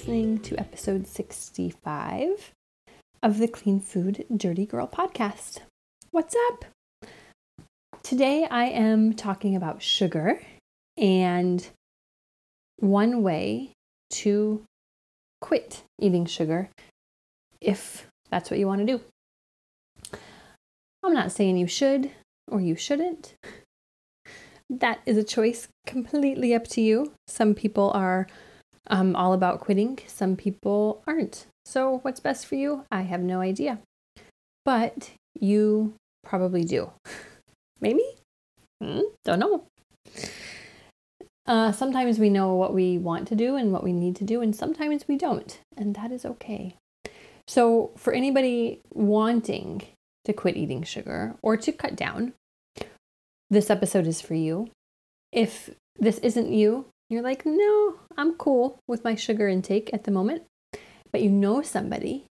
listening to episode 65 of the Clean Food Dirty Girl podcast. What's up? Today I am talking about sugar and one way to quit eating sugar if that's what you want to do. I'm not saying you should or you shouldn't. That is a choice completely up to you. Some people are um, all about quitting, some people aren't. So, what's best for you? I have no idea. But you probably do. Maybe? Hmm, don't know. Uh, sometimes we know what we want to do and what we need to do, and sometimes we don't, and that is okay. So, for anybody wanting to quit eating sugar or to cut down, this episode is for you. If this isn't you, you're like, no, I'm cool with my sugar intake at the moment, but you know somebody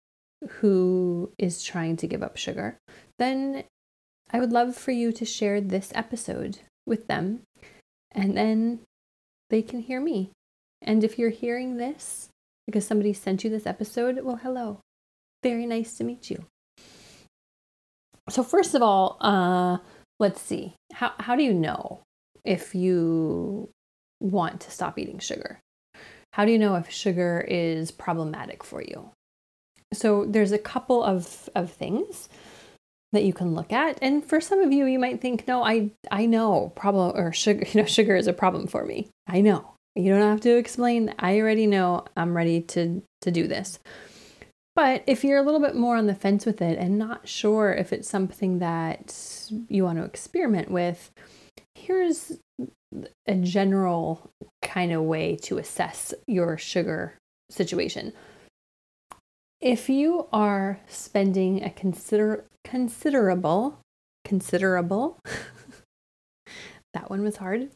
who is trying to give up sugar, then I would love for you to share this episode with them and then they can hear me. And if you're hearing this because somebody sent you this episode, well, hello. Very nice to meet you. So, first of all, uh, let's see. How, how do you know if you want to stop eating sugar? How do you know if sugar is problematic for you? So there's a couple of, of things that you can look at. And for some of you, you might think, no, I I know problem or sugar, you know, sugar is a problem for me. I know. You don't have to explain. I already know I'm ready to to do this. But if you're a little bit more on the fence with it and not sure if it's something that you want to experiment with, here's a general kind of way to assess your sugar situation. If you are spending a consider considerable considerable that one was hard.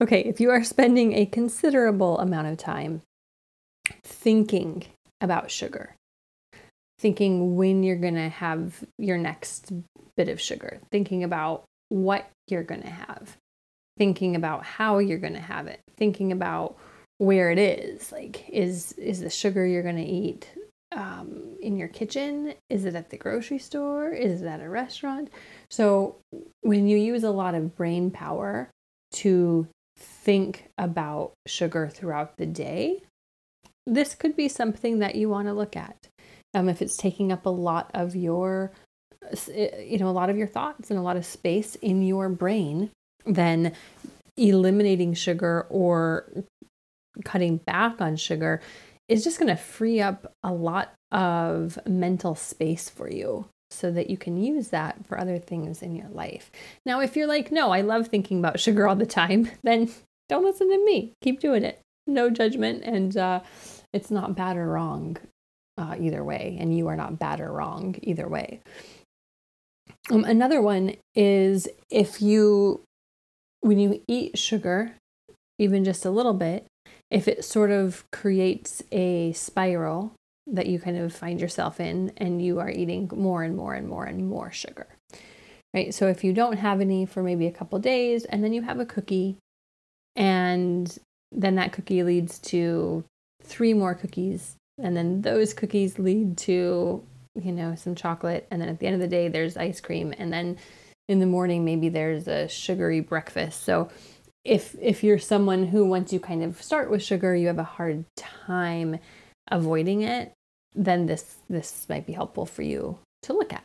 Okay, if you are spending a considerable amount of time thinking about sugar, thinking when you're going to have your next bit of sugar, thinking about what you're going to have, thinking about how you're going to have it, thinking about where it is. Like, is is the sugar you're going to eat um, in your kitchen? Is it at the grocery store? Is it at a restaurant? So, when you use a lot of brain power to think about sugar throughout the day, this could be something that you want to look at um, if it's taking up a lot of your you know a lot of your thoughts and a lot of space in your brain then eliminating sugar or cutting back on sugar is just going to free up a lot of mental space for you so that you can use that for other things in your life. Now, if you're like, no, I love thinking about sugar all the time, then don't listen to me. Keep doing it. No judgment. And uh, it's not bad or wrong uh, either way, and you are not bad or wrong either way. Um, another one is if you, when you eat sugar, even just a little bit, if it sort of creates a spiral that you kind of find yourself in and you are eating more and more and more and more sugar. Right? So if you don't have any for maybe a couple days and then you have a cookie and then that cookie leads to three more cookies and then those cookies lead to you know some chocolate and then at the end of the day there's ice cream and then in the morning maybe there's a sugary breakfast. So if if you're someone who once you kind of start with sugar you have a hard time avoiding it then this this might be helpful for you to look at.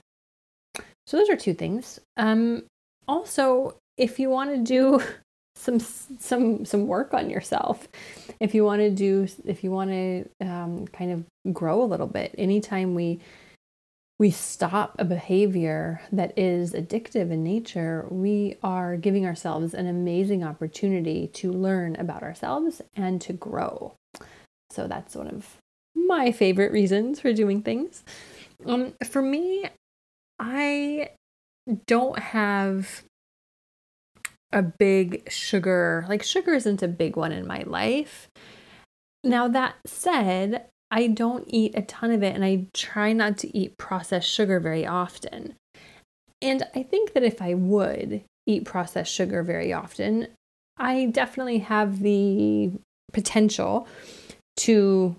So those are two things. Um also if you want to do some some some work on yourself if you want to do if you want to um, kind of grow a little bit anytime we we stop a behavior that is addictive in nature we are giving ourselves an amazing opportunity to learn about ourselves and to grow so that's one of my favorite reasons for doing things um, for me i don't have a big sugar, like sugar isn't a big one in my life. Now, that said, I don't eat a ton of it and I try not to eat processed sugar very often. And I think that if I would eat processed sugar very often, I definitely have the potential to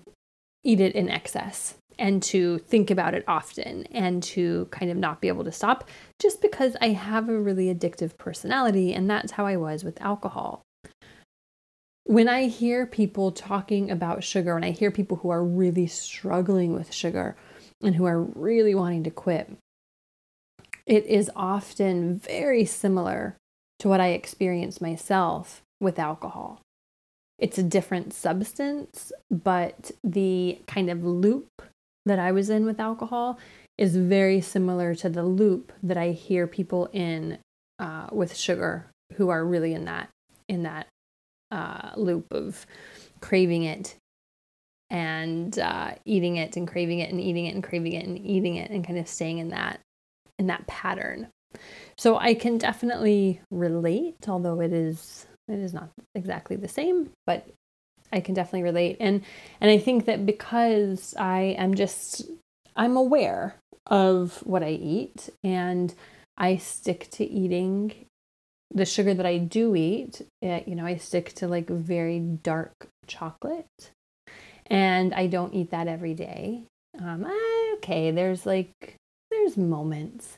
eat it in excess and to think about it often and to kind of not be able to stop just because I have a really addictive personality and that's how I was with alcohol. When I hear people talking about sugar and I hear people who are really struggling with sugar and who are really wanting to quit, it is often very similar to what I experienced myself with alcohol. It's a different substance, but the kind of loop that I was in with alcohol is very similar to the loop that I hear people in uh, with sugar who are really in that in that uh, loop of craving it and uh, eating it and craving it and eating it and craving it and eating it and kind of staying in that in that pattern. So I can definitely relate, although it is it is not exactly the same, but I can definitely relate. And and I think that because I am just I'm aware of what I eat and I stick to eating the sugar that I do eat. It, eh, you know, I stick to like very dark chocolate and I don't eat that every day. Um, okay, there's like there's moments.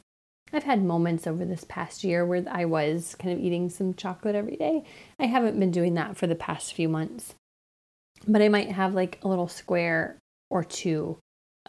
I've had moments over this past year where I was kind of eating some chocolate every day. I haven't been doing that for the past few months but I might have like a little square or two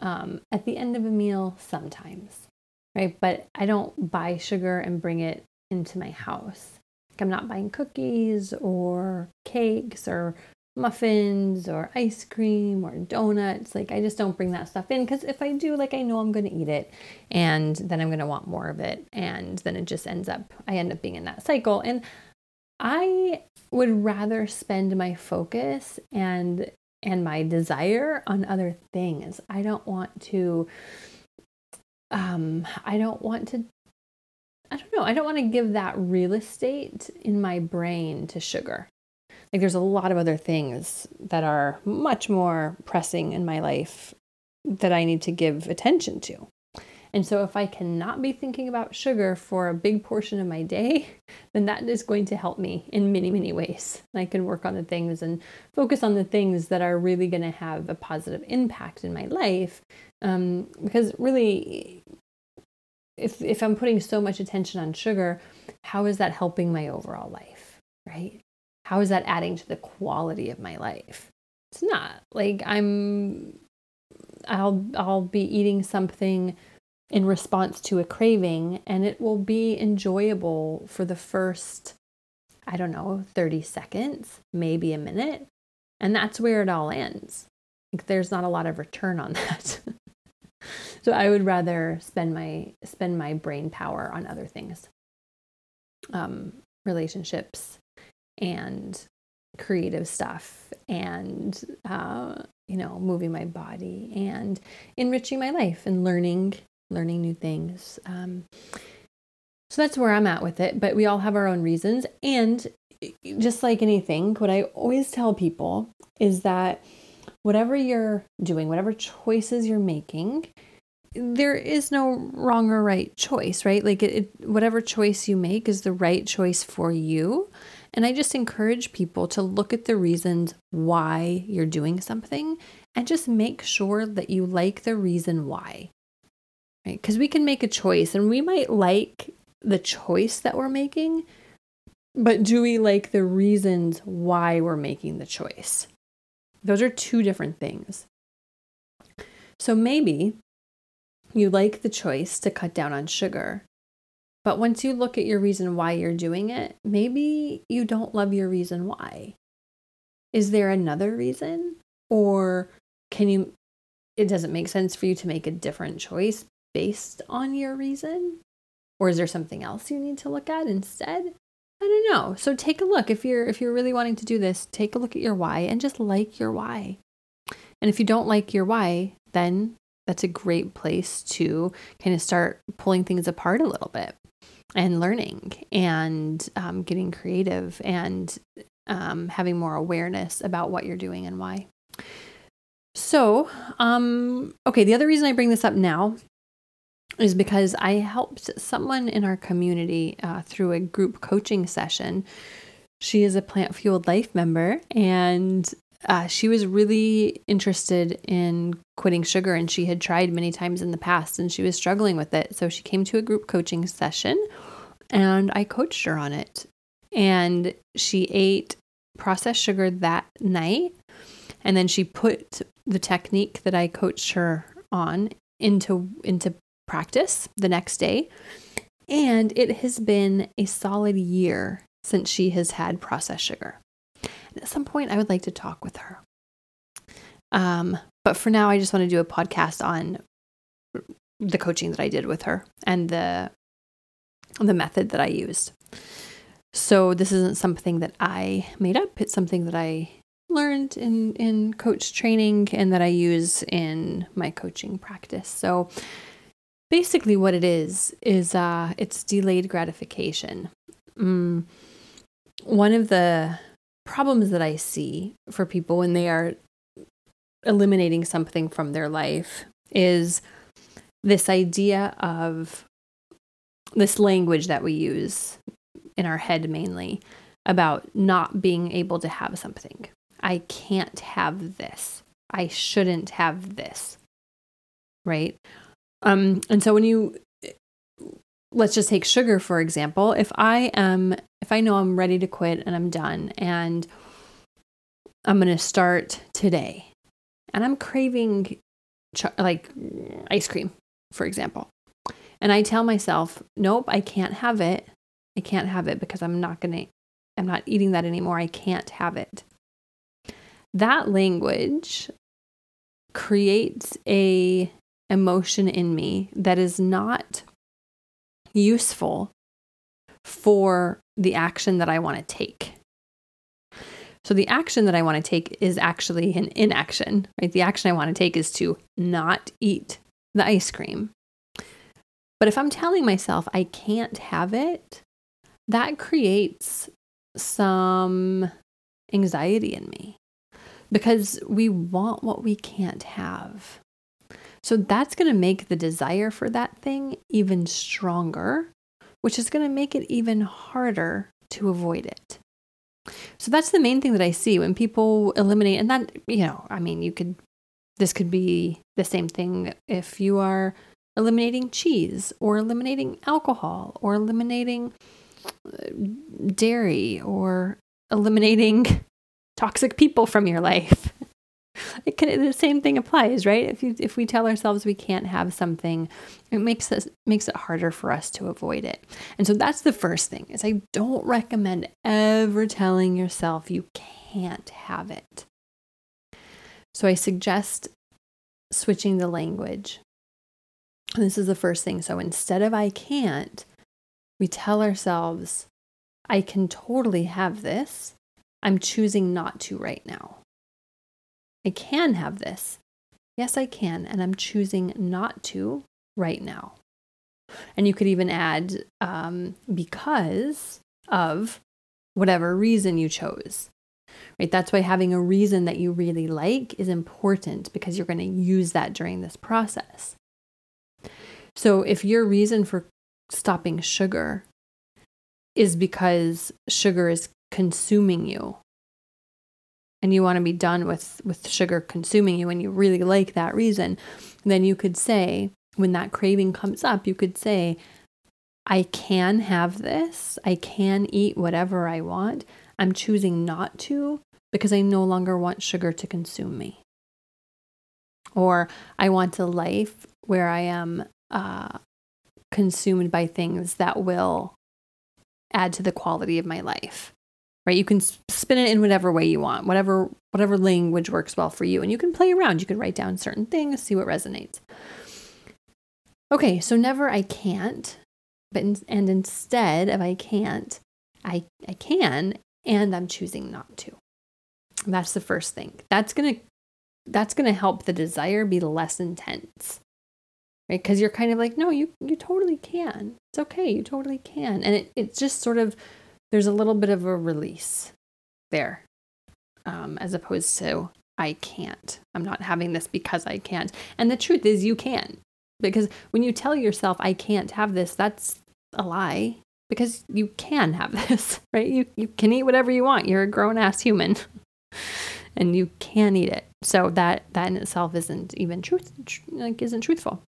um, at the end of a meal sometimes, right? But I don't buy sugar and bring it into my house. Like I'm not buying cookies or cakes or muffins or ice cream or donuts. Like I just don't bring that stuff in because if I do, like I know I'm going to eat it and then I'm going to want more of it. And then it just ends up, I end up being in that cycle. And I would rather spend my focus and and my desire on other things. I don't want to um I don't want to I don't know, I don't want to give that real estate in my brain to sugar. Like there's a lot of other things that are much more pressing in my life that I need to give attention to. And so, if I cannot be thinking about sugar for a big portion of my day, then that is going to help me in many, many ways. I can work on the things and focus on the things that are really going to have a positive impact in my life. Um, because really, if, if I'm putting so much attention on sugar, how is that helping my overall life? Right? How is that adding to the quality of my life? It's not like I'm I'll I'll be eating something in response to a craving, and it will be enjoyable for the first, I don't know, 30 seconds, maybe a minute. And that's where it all ends. Like, there's not a lot of return on that. So I would rather spend my spend my brain power on other things. Um, relationships and creative stuff and uh, you know moving my body and enriching my life and learning learning new things. Um, so that's where I'm at with it. But we all have our own reasons. And just like anything, what I always tell people is that whatever you're doing, whatever choices you're making, there is no wrong or right choice, right? Like it, it, whatever choice you make is the right choice for you. And I just encourage people to look at the reasons why you're doing something and just make sure that you like the reason why right? Because we can make a choice and we might like the choice that we're making, but do we like the reasons why we're making the choice? Those are two different things. So maybe you like the choice to cut down on sugar, but once you look at your reason why you're doing it, maybe you don't love your reason why. Is there another reason? Or can you, it doesn't make sense for you to make a different choice based on your reason? Or is there something else you need to look at instead? I don't know. So take a look if you're if you're really wanting to do this, take a look at your why and just like your why. And if you don't like your why, then that's a great place to kind of start pulling things apart a little bit and learning and um, getting creative and um, having more awareness about what you're doing and why. So, um, okay, the other reason I bring this up now is because I helped someone in our community uh, through a group coaching session. She is a plant fueled life member, and uh, she was really interested in quitting sugar and she had tried many times in the past and she was struggling with it. So she came to a group coaching session and I coached her on it. And she ate processed sugar that night. And then she put the technique that I coached her on into into practice the next day. And it has been a solid year since she has had processed sugar. And at some point, I would like to talk with her. Um, but for now, I just want to do a podcast on the coaching that I did with her and the the method that I used. So this isn't something that I made up. It's something that I learned in in coach training and that I use in my coaching practice. So basically what it is is uh it's delayed gratification. Mm, one of the problems that I see for people when they are eliminating something from their life is this idea of this language that we use in our head mainly about not being able to have something. I can't have this. I shouldn't have this. Right? Um and so when you let's just take sugar for example, if I am if I know I'm ready to quit and I'm done and I'm going to start today and I'm craving ch- like ice cream for example and I tell myself, nope, I can't have it. I can't have it because I'm not going to, I'm not eating that anymore. I can't have it. That language creates a emotion in me that is not useful for the action that I want to take. So the action that I want to take is actually an inaction, right? The action I want to take is to not eat the ice cream. But if I'm telling myself I can't have it, that creates some anxiety in me because we want what we can't have. So that's going to make the desire for that thing even stronger, which is going to make it even harder to avoid it. So that's the main thing that I see when people eliminate, and that, you know, I mean, you could, this could be the same thing if you are eliminating cheese or eliminating alcohol or eliminating uh, dairy or eliminating toxic people from your life. It can, the same thing applies, right? If you if we tell ourselves we can't have something, it makes us makes it harder for us to avoid it. And so that's the first thing. Is I don't recommend ever telling yourself you can't have it. So I suggest switching the language. This is the first thing. So instead of I can't, we tell ourselves, I can totally have this. I'm choosing not to right now. I can have this. Yes, I can. And I'm choosing not to right now. And you could even add um, because of whatever reason you chose. Right? That's why having a reason that you really like is important because you're going to use that during this process. So if your reason for stopping sugar is because sugar is consuming you and you want to be done with with sugar consuming you and you really like that reason then you could say when that craving comes up you could say i can have this. I can eat whatever i want. I'm choosing not to because i no longer want sugar to consume me. Or i want a life where i am uh, consumed by things that will add to the quality of my life right? You can spin it in whatever way you want whatever whatever language works well for you and you can play around. You can write down certain things see what resonates. Okay so never i can't but in, and instead of i can't i i can and i'm choosing not to. That's the first thing. That's going to that's going to help the desire be less intense right? Because you're kind of like no you you totally can. It's okay you totally can. And it, it's just sort of there's a little bit of a release there um, as opposed to i can't i'm not having this because i can't and the truth is you can because when you tell yourself i can't have this that's a lie because you can have this right you, you can eat whatever you want you're a grown ass human and you can eat it. So that that in itself isn't even truth like isn't truthful.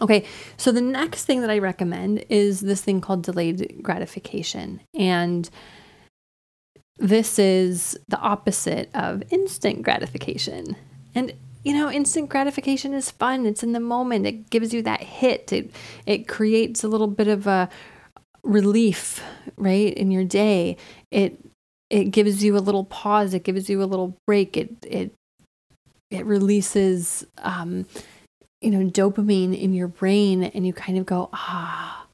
Okay, so the next thing that I recommend is this thing called delayed gratification. And this is the opposite of instant gratification. And you know, instant gratification is fun. It's in the moment. It gives you that hit. It it creates a little bit of a relief, right, in your day. It it gives you a little pause. It gives you a little break. It it it releases um, you know dopamine in your brain, and you kind of go ah.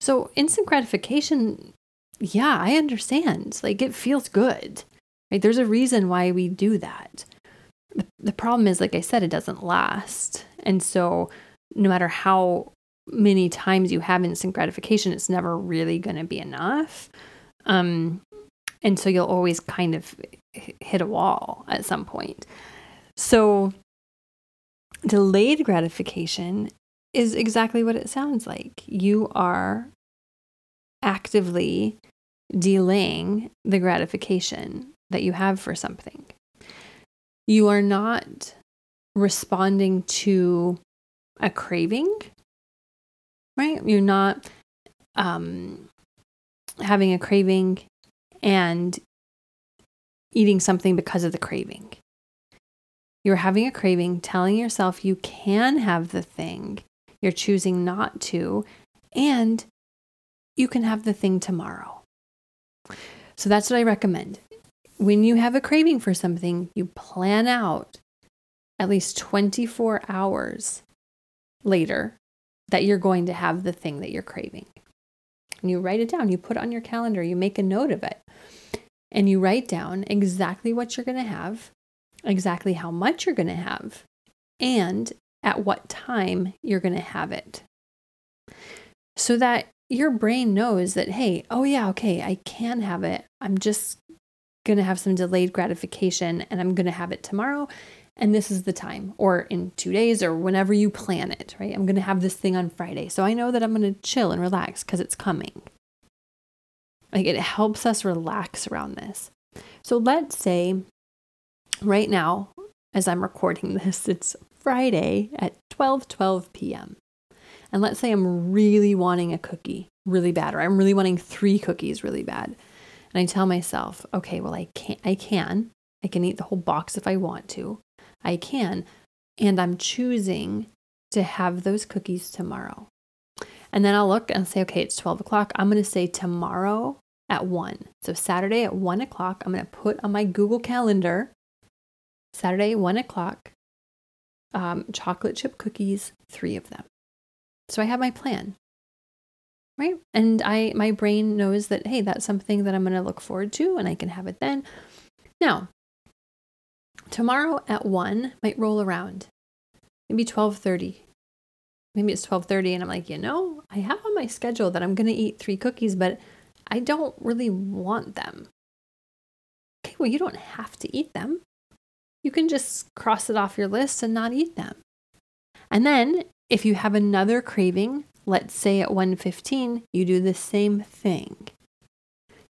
So instant gratification, yeah, I understand. Like it feels good, right? There's a reason why we do that. The, problem is, like I said, it doesn't last, and so no matter how many times you have instant gratification, it's never really going to be enough. Um, and so you'll always kind of hit a wall at some point. So, delayed gratification is exactly what it sounds like. You are actively delaying the gratification that you have for something. You are not responding to a craving right? You're not um, having a craving and eating something because of the craving. You're having a craving, telling yourself you can have the thing, you're choosing not to, and you can have the thing tomorrow. So that's what I recommend. When you have a craving for something, you plan out at least 24 hours later that you're going to have the thing that you're craving. And you write it down, you put it on your calendar, you make a note of it, and you write down exactly what you're going to have, exactly how much you're going to have, and at what time you're going to have it. So that your brain knows that, hey, oh yeah, okay, I can have it. I'm just going to have some delayed gratification and I'm going to have it tomorrow and this is the time, or in two days, or whenever you plan it, right? I'm going to have this thing on Friday. So I know that I'm going to chill and relax because it's coming. Like it helps us relax around this. So let's say right now, as I'm recording this, it's Friday at 12 12 p.m. And let's say I'm really wanting a cookie really bad, or I'm really wanting three cookies really bad. And I tell myself, okay, well, I can I can. I can eat the whole box if I want to. I can. And I'm choosing to have those cookies tomorrow. And then I'll look and say, okay, it's 12 o'clock. I'm going to say tomorrow at 1. So Saturday at 1 o'clock, I'm going to put on my Google Calendar Saturday, 1 o'clock, um, chocolate chip cookies, three of them. So I have my plan. Right. And I my brain knows that, hey, that's something that I'm going to look forward to and I can have it then. Now, tomorrow at 1 might roll around maybe 12.30 maybe it's 12.30 and i'm like you know i have on my schedule that i'm going to eat three cookies but i don't really want them okay well you don't have to eat them you can just cross it off your list and not eat them and then if you have another craving let's say at 1.15 you do the same thing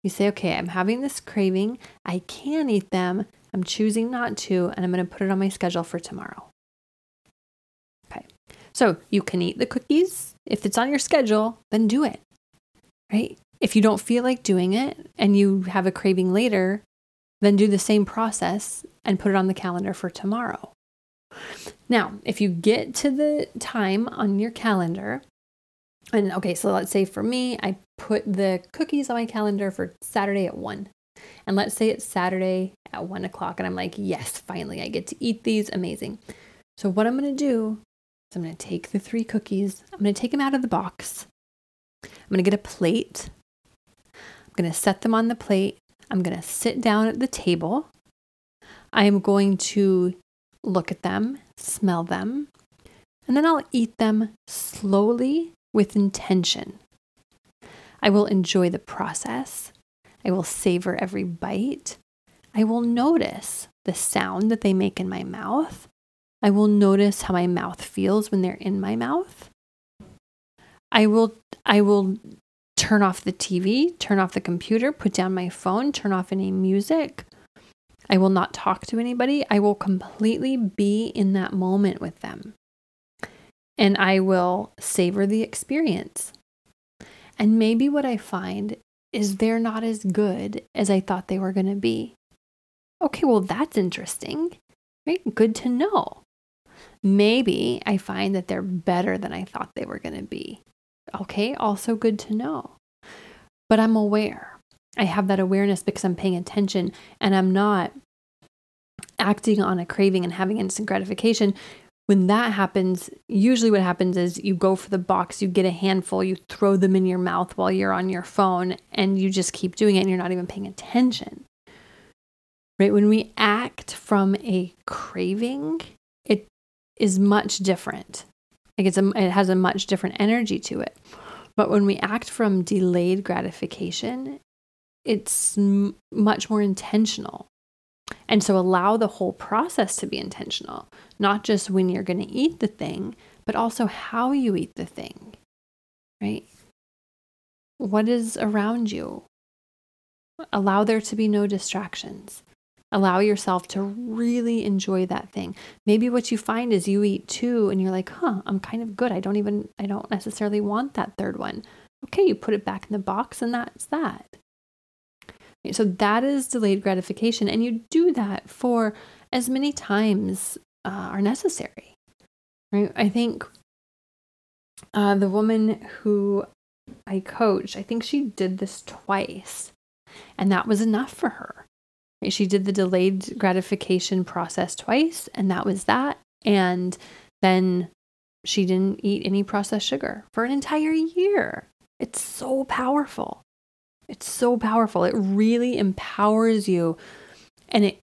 you say okay i'm having this craving i can eat them I'm choosing not to, and I'm going to put it on my schedule for tomorrow. Okay. So you can eat the cookies. If it's on your schedule, then do it. Right? If you don't feel like doing it and you have a craving later, then do the same process and put it on the calendar for tomorrow. Now, if you get to the time on your calendar, and okay, so let's say for me, I put the cookies on my calendar for Saturday at 1. And let's say it's Saturday at one o'clock, and I'm like, yes, finally, I get to eat these. Amazing. So, what I'm going to do is I'm going to take the three cookies, I'm going to take them out of the box. I'm going to get a plate. I'm going to set them on the plate. I'm going to sit down at the table. I am going to look at them, smell them, and then I'll eat them slowly with intention. I will enjoy the process. I will savor every bite. I will notice the sound that they make in my mouth. I will notice how my mouth feels when they're in my mouth. I will I will turn off the TV, turn off the computer, put down my phone, turn off any music. I will not talk to anybody. I will completely be in that moment with them. And I will savor the experience. And maybe what I find is they're not as good as I thought they were going to be. Okay, well, that's interesting, right? Good to know. Maybe I find that they're better than I thought they were going to be. Okay, also good to know. But I'm aware. I have that awareness because I'm paying attention and I'm not acting on a craving and having instant gratification. When that happens, usually what happens is you go for the box, you get a handful, you throw them in your mouth while you're on your phone, and you just keep doing it and you're not even paying attention. Right? When we act from a craving, it is much different. Like it's a, it has a much different energy to it. But when we act from delayed gratification, it's m- much more intentional. And so allow the whole process to be intentional, not just when you're going to eat the thing, but also how you eat the thing, right? What is around you? Allow there to be no distractions. Allow yourself to really enjoy that thing. Maybe what you find is you eat two and you're like, huh, I'm kind of good. I don't even, I don't necessarily want that third one. Okay, you put it back in the box and that's that. So that is delayed gratification. And you do that for as many times uh, are necessary. Right? I think uh, the woman who I coached, I think she did this twice, and that was enough for her. She did the delayed gratification process twice, and that was that. And then she didn't eat any processed sugar for an entire year. It's so powerful. It's so powerful. It really empowers you. And it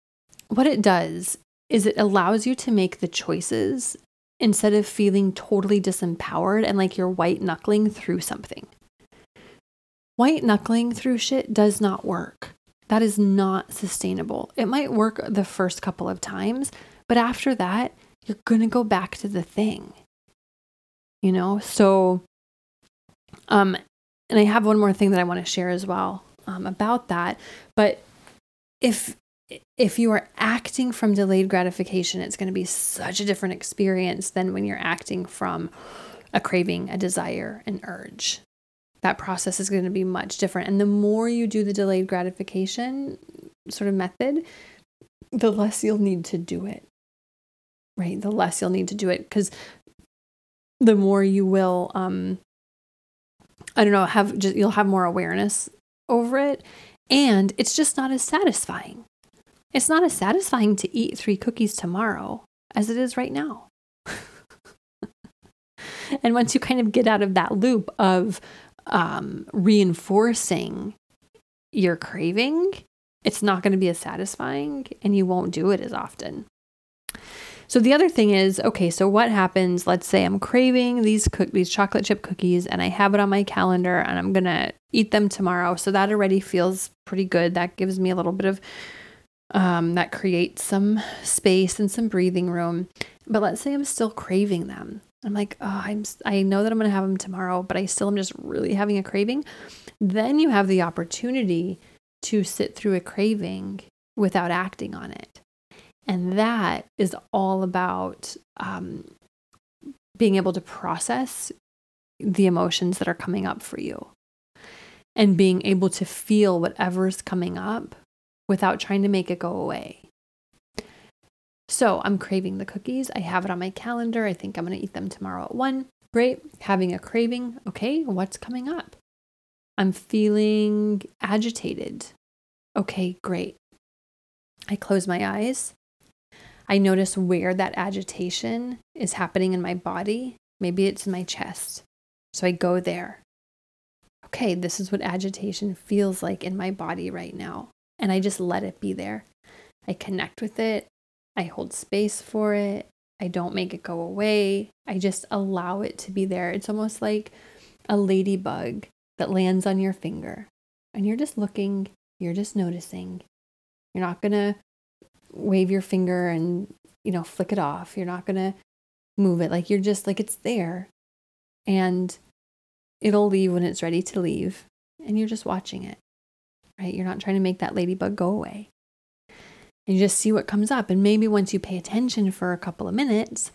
what it does is it allows you to make the choices instead of feeling totally disempowered and like you're white knuckling through something. White knuckling through shit does not work. That is not sustainable. It might work the first couple of times, but after that, you're going to go back to the thing. You know? So um and I have one more thing that I want to share as well um, about that. But if if you are acting from delayed gratification, it's going to be such a different experience than when you're acting from a craving, a desire, an urge. That process is going to be much different. And the more you do the delayed gratification sort of method, the less you'll need to do it. Right? The less you'll need to do it because the more you will um, I don't know, have just you'll have more awareness over it and it's just not as satisfying. It's not as satisfying to eat 3 cookies tomorrow as it is right now. and once you kind of get out of that loop of um, reinforcing your craving, it's not going to be as satisfying and you won't do it as often. So the other thing is, okay, so what happens? Let's say I'm craving these cook these chocolate chip cookies and I have it on my calendar and I'm going to eat them tomorrow. So that already feels pretty good. That gives me a little bit of um, that creates some space and some breathing room. But let's say I'm still craving them. I'm like, oh, I'm I know that I'm going to have them tomorrow, but I still am just really having a craving. Then you have the opportunity to sit through a craving without acting on it. And that is all about um, being able to process the emotions that are coming up for you and being able to feel whatever's coming up without trying to make it go away. So I'm craving the cookies. I have it on my calendar. I think I'm going to eat them tomorrow at one. Great. Having a craving. Okay. What's coming up? I'm feeling agitated. Okay. Great. I close my eyes I notice where that agitation is happening in my body. Maybe it's in my chest. So I go there. Okay, this is what agitation feels like in my body right now. And I just let it be there. I connect with it. I hold space for it. I don't make it go away. I just allow it to be there. It's almost like a ladybug that lands on your finger. And you're just looking, you're just noticing. You're not going to wave your finger and, you know, flick it off. You're not going to move it. Like you're just like it's there and it'll leave when it's ready to leave. And you're just watching it, right? You're not trying to make that ladybug go away. And you just see what comes up. And maybe once you pay attention for a couple of minutes,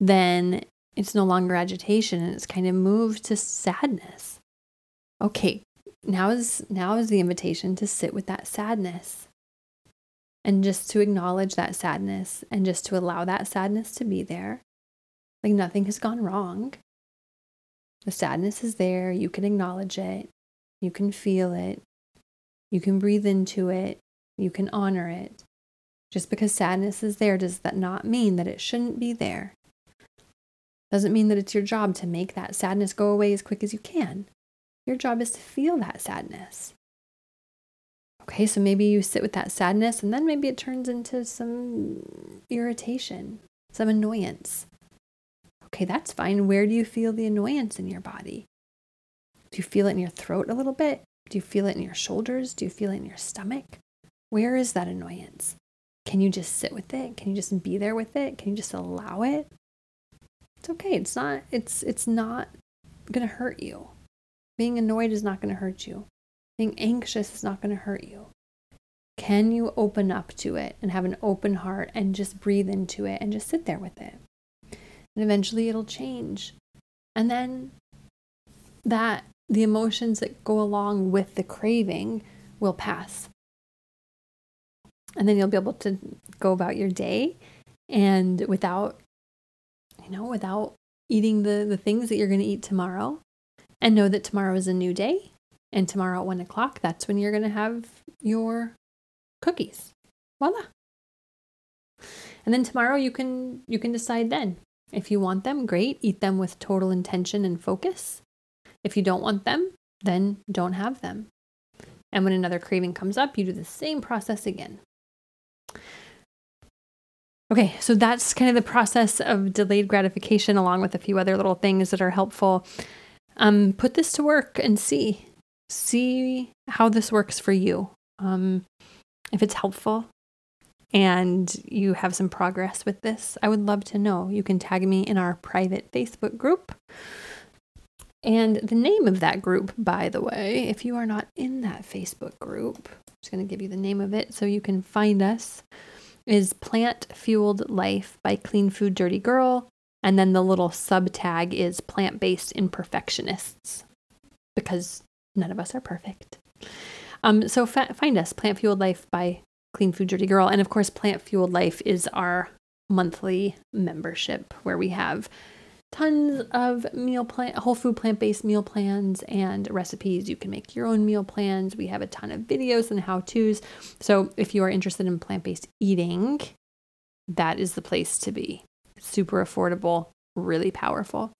then it's no longer agitation and it's kind of moved to sadness. Okay, now is now is the invitation to sit with that sadness and just to acknowledge that sadness and just to allow that sadness to be there. Like nothing has gone wrong. The sadness is there. You can acknowledge it. You can feel it. You can breathe into it. You can honor it. Just because sadness is there, does that not mean that it shouldn't be there? Doesn't mean that it's your job to make that sadness go away as quick as you can. Your job is to feel that sadness. Okay, so maybe you sit with that sadness and then maybe it turns into some irritation, some annoyance. Okay, that's fine. Where do you feel the annoyance in your body? Do you feel it in your throat a little bit? Do you feel it in your shoulders? Do you feel it in your stomach? Where is that annoyance? Can you just sit with it? Can you just be there with it? Can you just allow it? It's okay. It's not it's it's not going to hurt you. Being annoyed is not going to hurt you. Being anxious is not going to hurt you. Can you open up to it and have an open heart and just breathe into it and just sit there with it? And eventually it'll change. And then that the emotions that go along with the craving will pass. And then you'll be able to go about your day and without, you know, without eating the, the things that you're going to eat tomorrow and know that tomorrow is a new day and tomorrow at one o'clock, that's when you're going to have your cookies. Voila. And then tomorrow you can you can decide then. If you want them, great, eat them with total intention and focus. If you don't want them, then don't have them. And when another craving comes up, you do the same process again. Okay, so that's kind of the process of delayed gratification, along with a few other little things that are helpful. Um, put this to work and see see how this works for you. Um, if it's helpful and you have some progress with this, I would love to know. You can tag me in our private Facebook group. And the name of that group, by the way, if you are not in that Facebook group, just going to give you the name of it so you can find us, is Plant Fueled Life by Clean Food Dirty Girl. And then the little sub tag is Plant Based Imperfectionists because None of us are perfect. Um, so fa- find us, Plant Fueled Life by Clean Food Dirty Girl. And of course, Plant Fueled Life is our monthly membership where we have tons of meal plan whole food plant-based meal plans and recipes. You can make your own meal plans. We have a ton of videos and how-to's. So if you are interested in plant-based eating that is the place to be. Super affordable really powerful.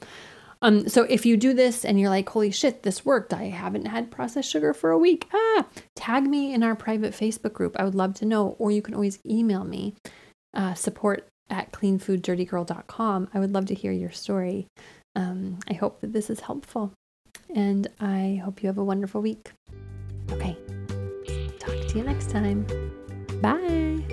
Um, so if you do this and you're like, holy shit, this worked, I haven't had processed sugar for a week, ah, tag me in our private Facebook group. I would love to know. Or you can always email me, uh, support at cleanfooddirtygirl.com. I would love to hear your story. Um, I hope that this is helpful. And I hope you have a wonderful week. Okay. Talk to you next time. Bye.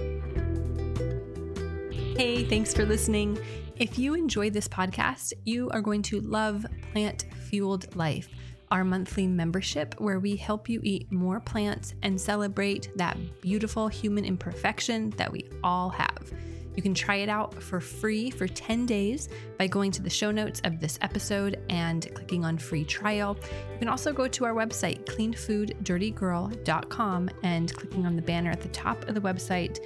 Hey, thanks for listening. If you enjoy this podcast, you are going to love Plant Fueled Life, our monthly membership where we help you eat more plants and celebrate that beautiful human imperfection that we all have. You can try it out for free for 10 days by going to the show notes of this episode and clicking on free trial. You can also go to our website, cleanfooddirtygirl.com, and clicking on the banner at the top of the website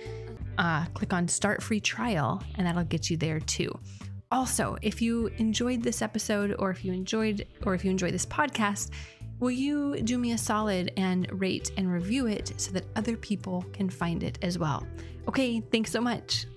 uh, click on start free trial, and that'll get you there too. Also, if you enjoyed this episode, or if you enjoyed, or if you enjoy this podcast, will you do me a solid and rate and review it so that other people can find it as well? Okay, thanks so much.